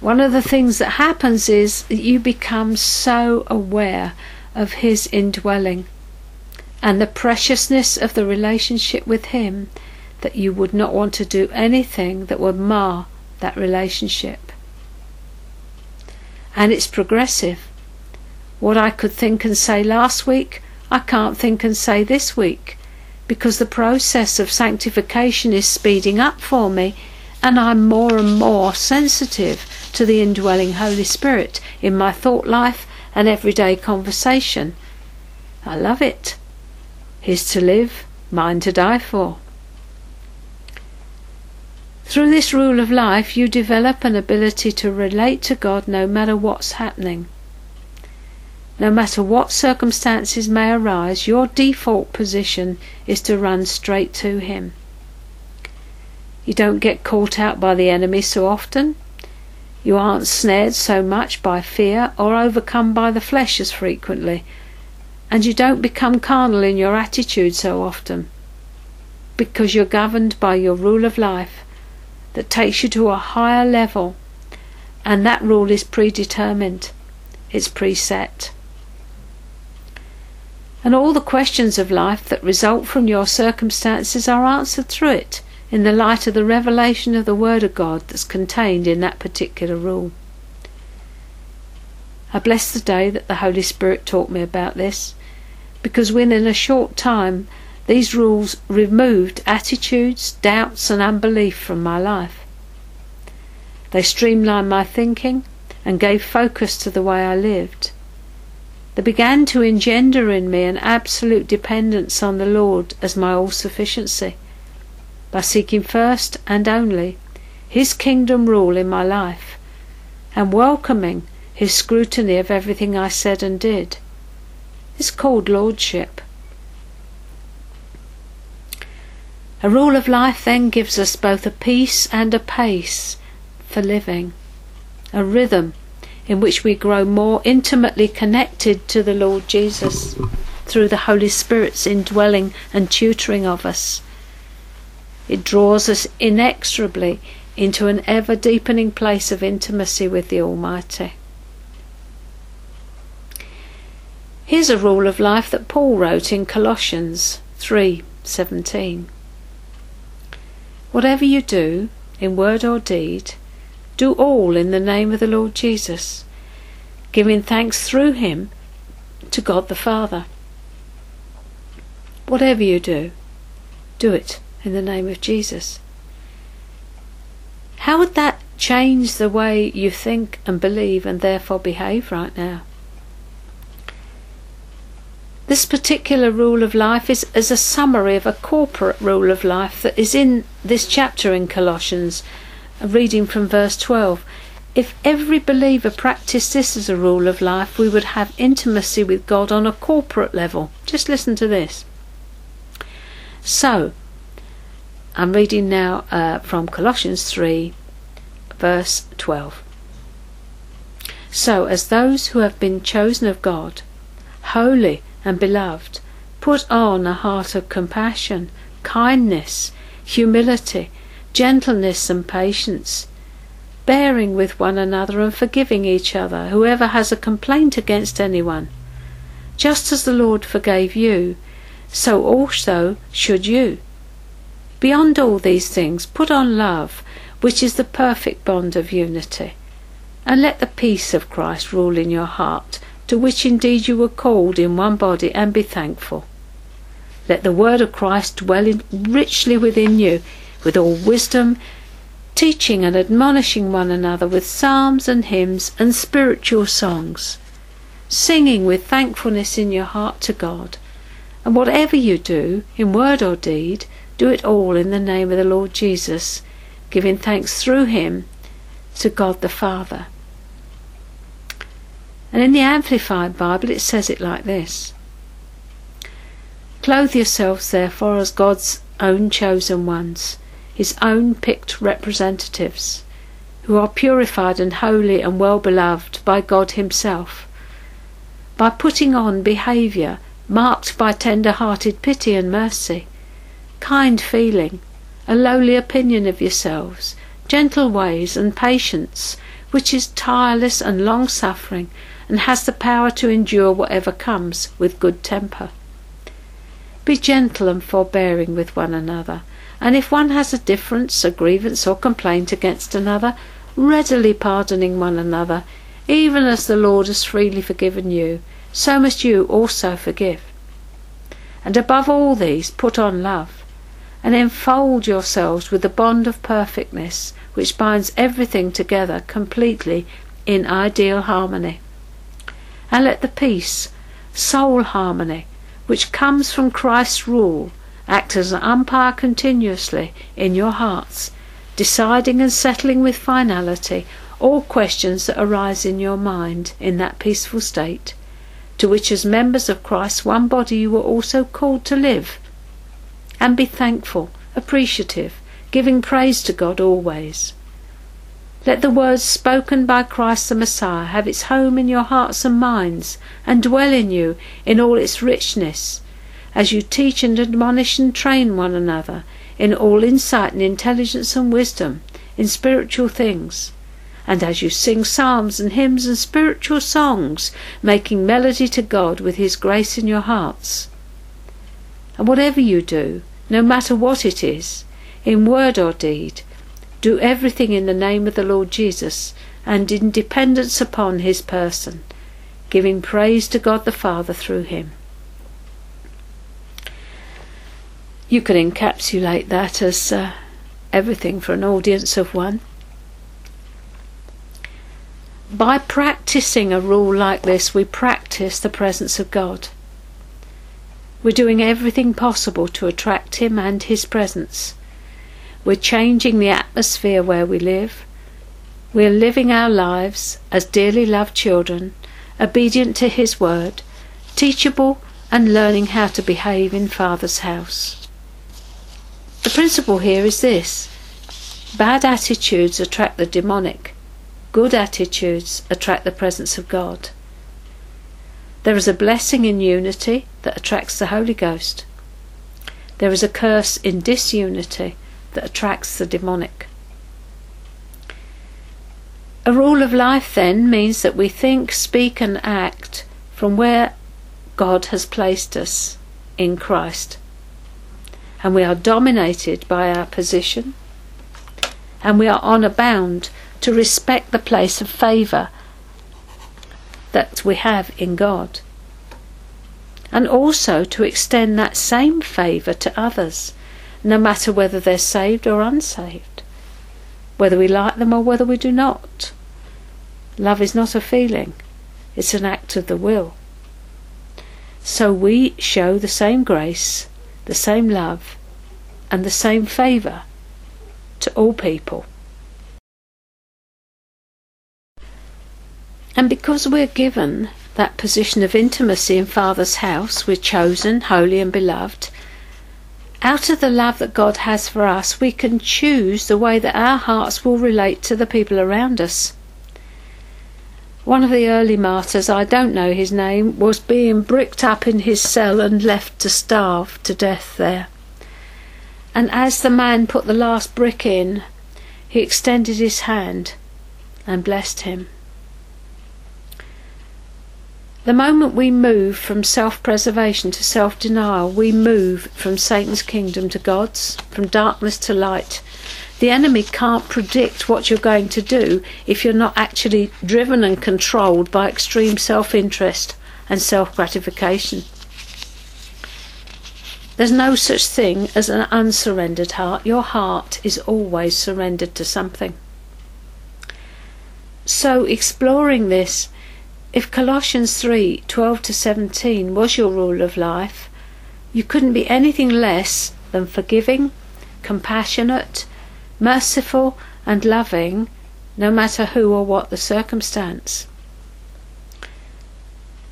one of the things that happens is that you become so aware of His indwelling and the preciousness of the relationship with Him that you would not want to do anything that would mar that relationship. And it's progressive. What I could think and say last week, I can't think and say this week because the process of sanctification is speeding up for me and I'm more and more sensitive to the indwelling Holy Spirit in my thought life and everyday conversation. I love it. His to live, mine to die for. Through this rule of life, you develop an ability to relate to God no matter what's happening. No matter what circumstances may arise, your default position is to run straight to Him. You don't get caught out by the enemy so often. You aren't snared so much by fear or overcome by the flesh as frequently. And you don't become carnal in your attitude so often. Because you're governed by your rule of life that takes you to a higher level. And that rule is predetermined, it's preset and all the questions of life that result from your circumstances are answered through it in the light of the revelation of the Word of God that's contained in that particular rule. I bless the day that the Holy Spirit taught me about this, because within a short time these rules removed attitudes, doubts, and unbelief from my life. They streamlined my thinking and gave focus to the way I lived. They began to engender in me an absolute dependence on the Lord as my all sufficiency, by seeking first and only His kingdom rule in my life, and welcoming His scrutiny of everything I said and did. It's called Lordship. A rule of life then gives us both a peace and a pace for living, a rhythm in which we grow more intimately connected to the Lord Jesus through the Holy Spirit's indwelling and tutoring of us. It draws us inexorably into an ever deepening place of intimacy with the Almighty. Here's a rule of life that Paul wrote in Colossians 3:17. Whatever you do, in word or deed, do all in the name of the Lord Jesus, giving thanks through him to God the Father. Whatever you do, do it in the name of Jesus. How would that change the way you think and believe and therefore behave right now? This particular rule of life is, is a summary of a corporate rule of life that is in this chapter in Colossians reading from verse 12. If every believer practiced this as a rule of life, we would have intimacy with God on a corporate level. Just listen to this. So, I'm reading now uh, from Colossians 3, verse 12. So, as those who have been chosen of God, holy and beloved, put on a heart of compassion, kindness, humility, gentleness and patience, bearing with one another and forgiving each other, whoever has a complaint against anyone. Just as the Lord forgave you, so also should you. Beyond all these things, put on love, which is the perfect bond of unity. And let the peace of Christ rule in your heart, to which indeed you were called in one body, and be thankful. Let the word of Christ dwell richly within you with all wisdom, teaching and admonishing one another with psalms and hymns and spiritual songs, singing with thankfulness in your heart to God. And whatever you do, in word or deed, do it all in the name of the Lord Jesus, giving thanks through him to God the Father. And in the Amplified Bible it says it like this Clothe yourselves therefore as God's own chosen ones his own picked representatives, who are purified and holy and well beloved by God Himself, by putting on behaviour marked by tender hearted pity and mercy, kind feeling, a lowly opinion of yourselves, gentle ways and patience, which is tireless and long suffering, and has the power to endure whatever comes with good temper. Be gentle and forbearing with one another, and if one has a difference, a grievance, or complaint against another, readily pardoning one another, even as the Lord has freely forgiven you, so must you also forgive. And above all these, put on love, and enfold yourselves with the bond of perfectness, which binds everything together completely in ideal harmony. And let the peace, soul harmony, which comes from Christ's rule, act as an umpire continuously in your hearts, deciding and settling with finality all questions that arise in your mind in that peaceful state, to which as members of Christ's one body you were also called to live. And be thankful, appreciative, giving praise to God always. Let the words spoken by Christ the Messiah have its home in your hearts and minds, and dwell in you in all its richness, as you teach and admonish and train one another in all insight and intelligence and wisdom in spiritual things and as you sing psalms and hymns and spiritual songs, making melody to God with His grace in your hearts. And whatever you do, no matter what it is, in word or deed, do everything in the name of the Lord Jesus and in dependence upon His person, giving praise to God the Father through Him. You can encapsulate that as uh, everything for an audience of one. By practicing a rule like this, we practice the presence of God. We're doing everything possible to attract Him and His presence. We're changing the atmosphere where we live. We're living our lives as dearly loved children, obedient to His word, teachable, and learning how to behave in Father's house. The principle here is this bad attitudes attract the demonic Good attitudes attract the presence of God. There is a blessing in unity that attracts the Holy Ghost. There is a curse in disunity that attracts the demonic. A rule of life then means that we think, speak, and act from where God has placed us in Christ. And we are dominated by our position, and we are honour bound to respect the place of favour that we have in God. And also to extend that same favour to others, no matter whether they're saved or unsaved, whether we like them or whether we do not. Love is not a feeling, it's an act of the will. So we show the same grace, the same love, and the same favour to all people. And because we're given that position of intimacy in Father's house, we're chosen, holy, and beloved. Out of the love that God has for us, we can choose the way that our hearts will relate to the people around us. One of the early martyrs, I don't know his name, was being bricked up in his cell and left to starve to death there. And as the man put the last brick in, he extended his hand and blessed him. The moment we move from self preservation to self denial, we move from Satan's kingdom to God's, from darkness to light. The enemy can't predict what you're going to do if you're not actually driven and controlled by extreme self interest and self gratification. There's no such thing as an unsurrendered heart. Your heart is always surrendered to something. So, exploring this if Colossians 3 12 to 17 was your rule of life, you couldn't be anything less than forgiving, compassionate, merciful, and loving, no matter who or what the circumstance.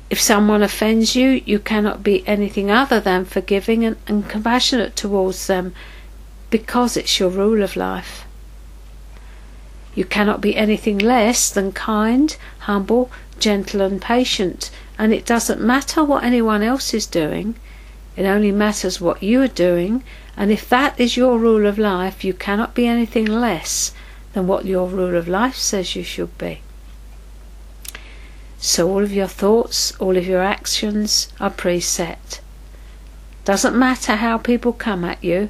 If someone offends you, you cannot be anything other than forgiving and, and compassionate towards them because it's your rule of life. You cannot be anything less than kind, humble, gentle and patient, and it doesn't matter what anyone else is doing, it only matters what you are doing, and if that is your rule of life, you cannot be anything less than what your rule of life says you should be. So all of your thoughts, all of your actions are preset. Doesn't matter how people come at you,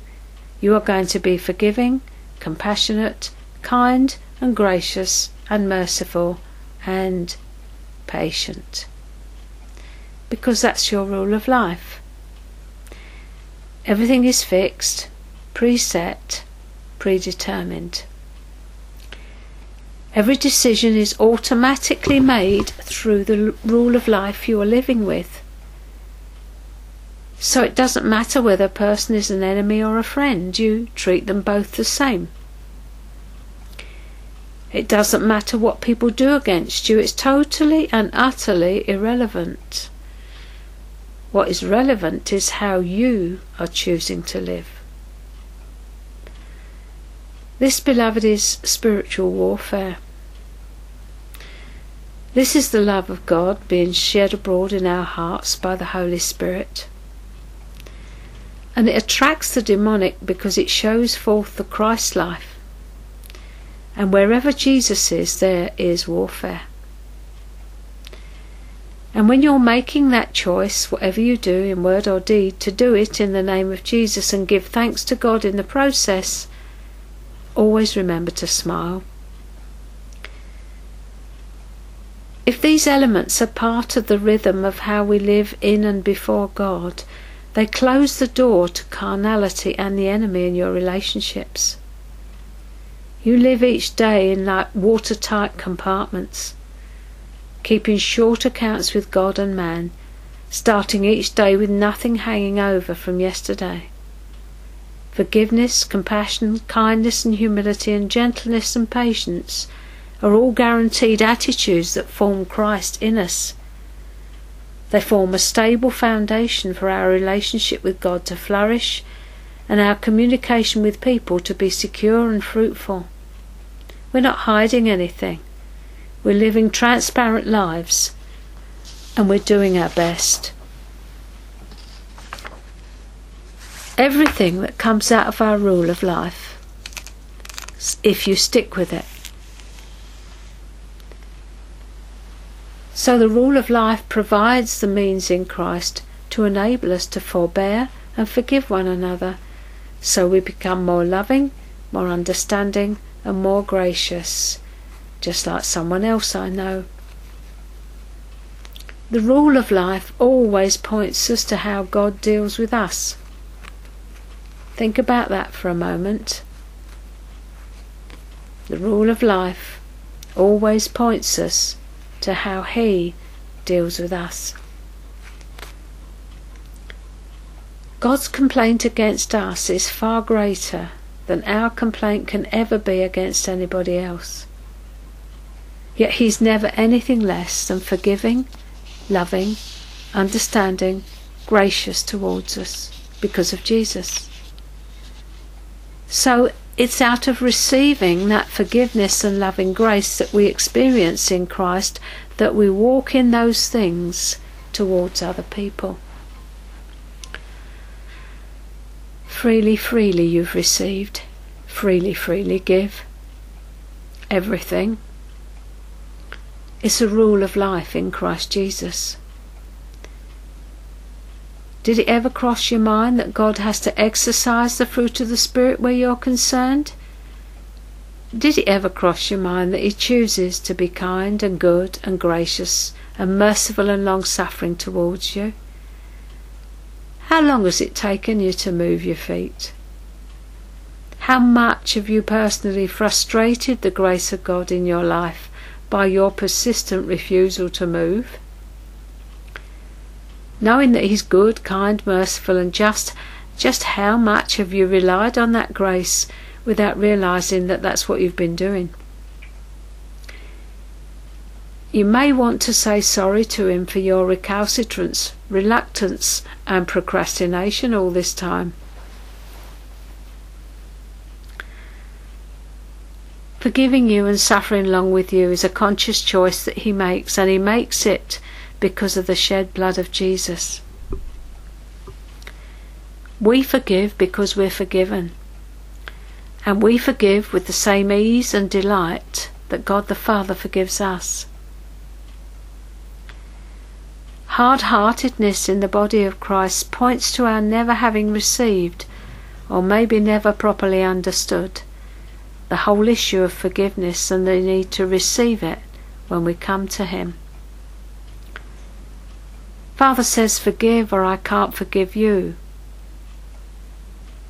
you are going to be forgiving, compassionate, kind, and gracious, and merciful, and patient. Because that's your rule of life. Everything is fixed, preset, predetermined. Every decision is automatically made through the rule of life you are living with. So it doesn't matter whether a person is an enemy or a friend, you treat them both the same. It doesn't matter what people do against you, it's totally and utterly irrelevant. What is relevant is how you are choosing to live. This, beloved, is spiritual warfare. This is the love of God being shed abroad in our hearts by the Holy Spirit. And it attracts the demonic because it shows forth the Christ life. And wherever Jesus is, there is warfare. And when you're making that choice, whatever you do in word or deed, to do it in the name of Jesus and give thanks to God in the process, always remember to smile. If these elements are part of the rhythm of how we live in and before God, they close the door to carnality and the enemy in your relationships. You live each day in like watertight compartments, keeping short accounts with God and man, starting each day with nothing hanging over from yesterday. Forgiveness, compassion, kindness and humility and gentleness and patience are all guaranteed attitudes that form Christ in us. They form a stable foundation for our relationship with God to flourish and our communication with people to be secure and fruitful. We're not hiding anything. We're living transparent lives and we're doing our best. everything that comes out of our rule of life if you stick with it. So the rule of life provides the means in Christ to enable us to forbear and forgive one another, so we become more loving, more understanding, and more gracious, just like someone else I know. The rule of life always points us to how God deals with us. Think about that for a moment. The rule of life always points us to how He deals with us. God's complaint against us is far greater than our complaint can ever be against anybody else. Yet He's never anything less than forgiving, loving, understanding, gracious towards us because of Jesus. So it's out of receiving that forgiveness and loving grace that we experience in Christ that we walk in those things towards other people. Freely, freely you've received, freely, freely give. Everything. It's a rule of life in Christ Jesus. Did it ever cross your mind that God has to exercise the fruit of the Spirit where you're concerned? Did it ever cross your mind that He chooses to be kind and good and gracious and merciful and long suffering towards you? How long has it taken you to move your feet? How much have you personally frustrated the grace of God in your life by your persistent refusal to move? knowing that He's good, kind, merciful, and just, just how much have you relied on that grace without realizing that that's what you've been doing? You may want to say sorry to Him for your recalcitrance, reluctance, and procrastination all this time. Forgiving you and suffering along with you is a conscious choice that He makes, and He makes it because of the shed blood of Jesus. We forgive because we're forgiven. And we forgive with the same ease and delight that God the Father forgives us. Hard heartedness in the body of Christ points to our never having received, or maybe never properly understood, the whole issue of forgiveness and the need to receive it when we come to Him. Father says, Forgive, or I can't forgive you.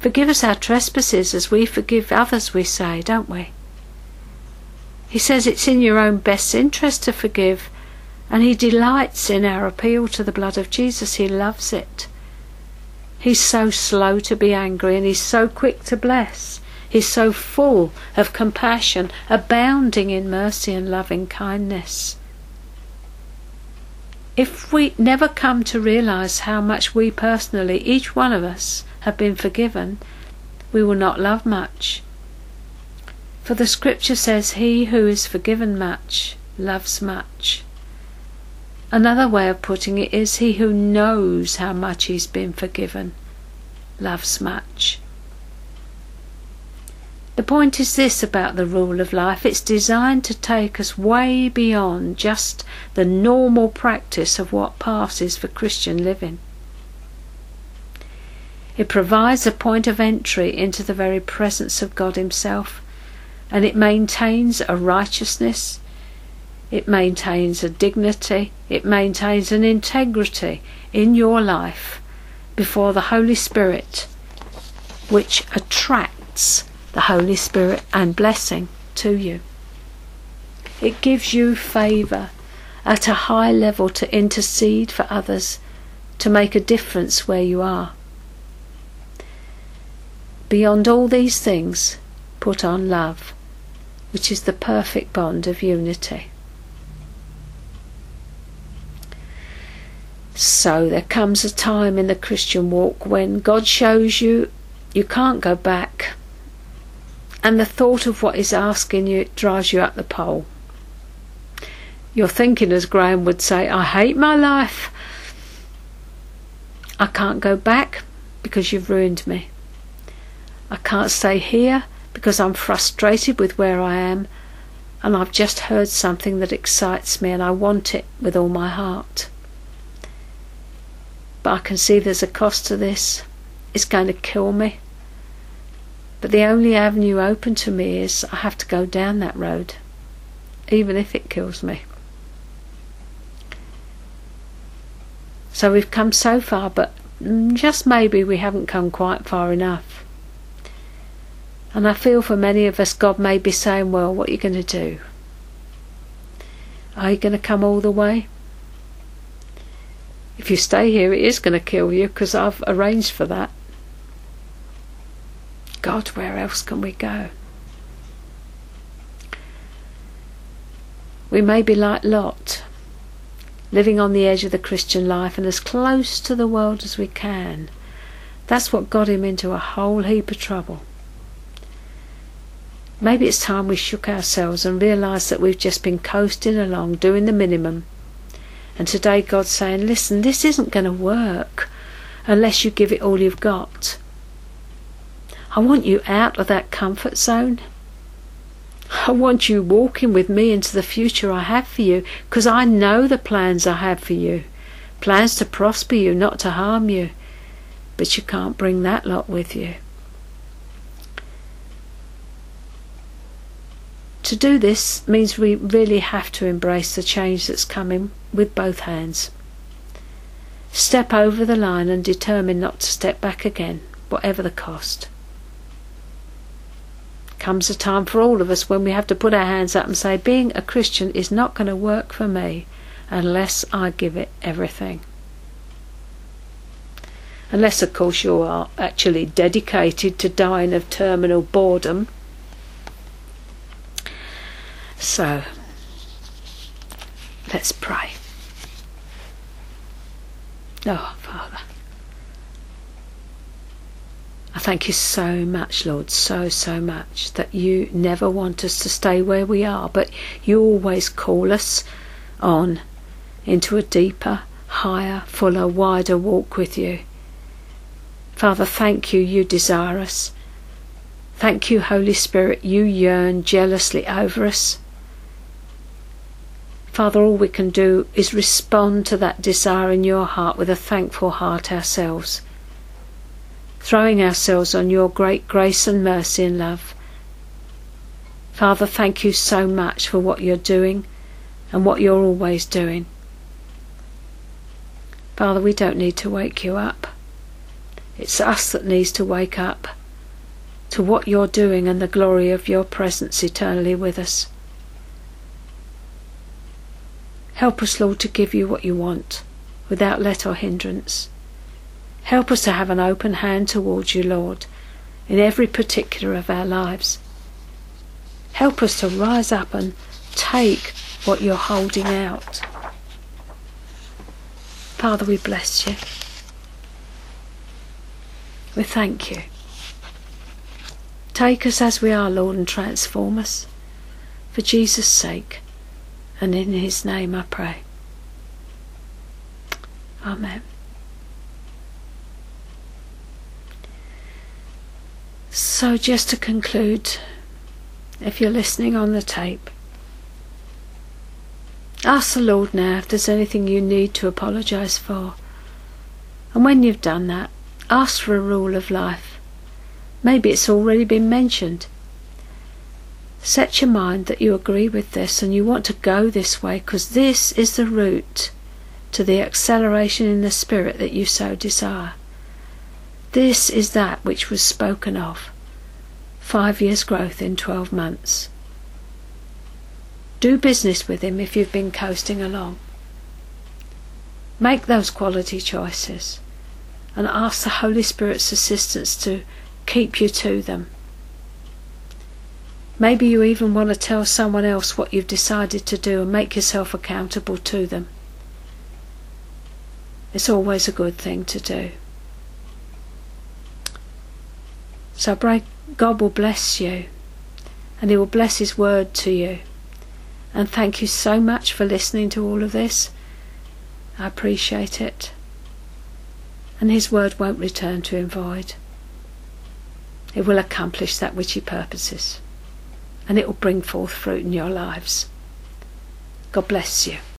Forgive us our trespasses as we forgive others, we say, don't we? He says it's in your own best interest to forgive, and He delights in our appeal to the blood of Jesus. He loves it. He's so slow to be angry, and He's so quick to bless. He's so full of compassion, abounding in mercy and loving kindness. If we never come to realize how much we personally, each one of us, have been forgiven, we will not love much. For the scripture says, He who is forgiven much loves much. Another way of putting it is, He who knows how much he's been forgiven loves much. The point is this about the rule of life it's designed to take us way beyond just the normal practice of what passes for Christian living. It provides a point of entry into the very presence of God Himself, and it maintains a righteousness, it maintains a dignity, it maintains an integrity in your life before the Holy Spirit, which attracts the Holy Spirit and blessing to you. It gives you favour at a high level to intercede for others, to make a difference where you are. Beyond all these things, put on love, which is the perfect bond of unity. So there comes a time in the Christian walk when God shows you you can't go back, and the thought of what He's asking you drives you up the pole. You're thinking, as Graham would say, I hate my life. I can't go back because you've ruined me. I can't stay here because I'm frustrated with where I am and I've just heard something that excites me and I want it with all my heart. But I can see there's a cost to this. It's going to kill me. But the only avenue open to me is I have to go down that road, even if it kills me. So we've come so far, but just maybe we haven't come quite far enough. And I feel for many of us, God may be saying, Well, what are you going to do? Are you going to come all the way? If you stay here, it is going to kill you because I've arranged for that. God, where else can we go? We may be like Lot, living on the edge of the Christian life and as close to the world as we can. That's what got him into a whole heap of trouble. Maybe it's time we shook ourselves and realised that we've just been coasting along, doing the minimum. And today God's saying, listen, this isn't going to work unless you give it all you've got. I want you out of that comfort zone. I want you walking with me into the future I have for you because I know the plans I have for you. Plans to prosper you, not to harm you. But you can't bring that lot with you. To do this means we really have to embrace the change that's coming with both hands. Step over the line and determine not to step back again, whatever the cost. Comes a time for all of us when we have to put our hands up and say, being a Christian is not going to work for me unless I give it everything. Unless, of course, you are actually dedicated to dying of terminal boredom so, let's pray. Oh, Father. I thank you so much, Lord, so, so much that you never want us to stay where we are, but you always call us on into a deeper, higher, fuller, wider walk with you. Father, thank you, you desire us Thank you, Holy Spirit, you yearn jealously over us. Father, all we can do is respond to that desire in your heart with a thankful heart ourselves, throwing ourselves on your great grace and mercy and love. Father, thank you so much for what you're doing and what you're always doing. Father, we don't need to wake you up. It's us that needs to wake up to what you're doing and the glory of your presence eternally with us. Help us, Lord, to give you what you want without let or hindrance. Help us to have an open hand towards you, Lord, in every particular of our lives. Help us to rise up and take what you're holding out. Father, we bless you. We thank you. Take us as we are, Lord, and transform us. For Jesus' sake, and in his name I pray. Amen. So, just to conclude, if you're listening on the tape, ask the Lord now if there's anything you need to apologise for. And when you've done that, ask for a rule of life. Maybe it's already been mentioned. Set your mind that you agree with this and you want to go this way because this is the route to the acceleration in the spirit that you so desire. This is that which was spoken of. Five years' growth in 12 months. Do business with him if you've been coasting along. Make those quality choices and ask the Holy Spirit's assistance to keep you to them. Maybe you even want to tell someone else what you've decided to do and make yourself accountable to them. It's always a good thing to do. So pray God will bless you and He will bless His word to you. And thank you so much for listening to all of this. I appreciate it. And His word won't return to Him void. It will accomplish that which He purposes, and it will bring forth fruit in your lives. God bless you.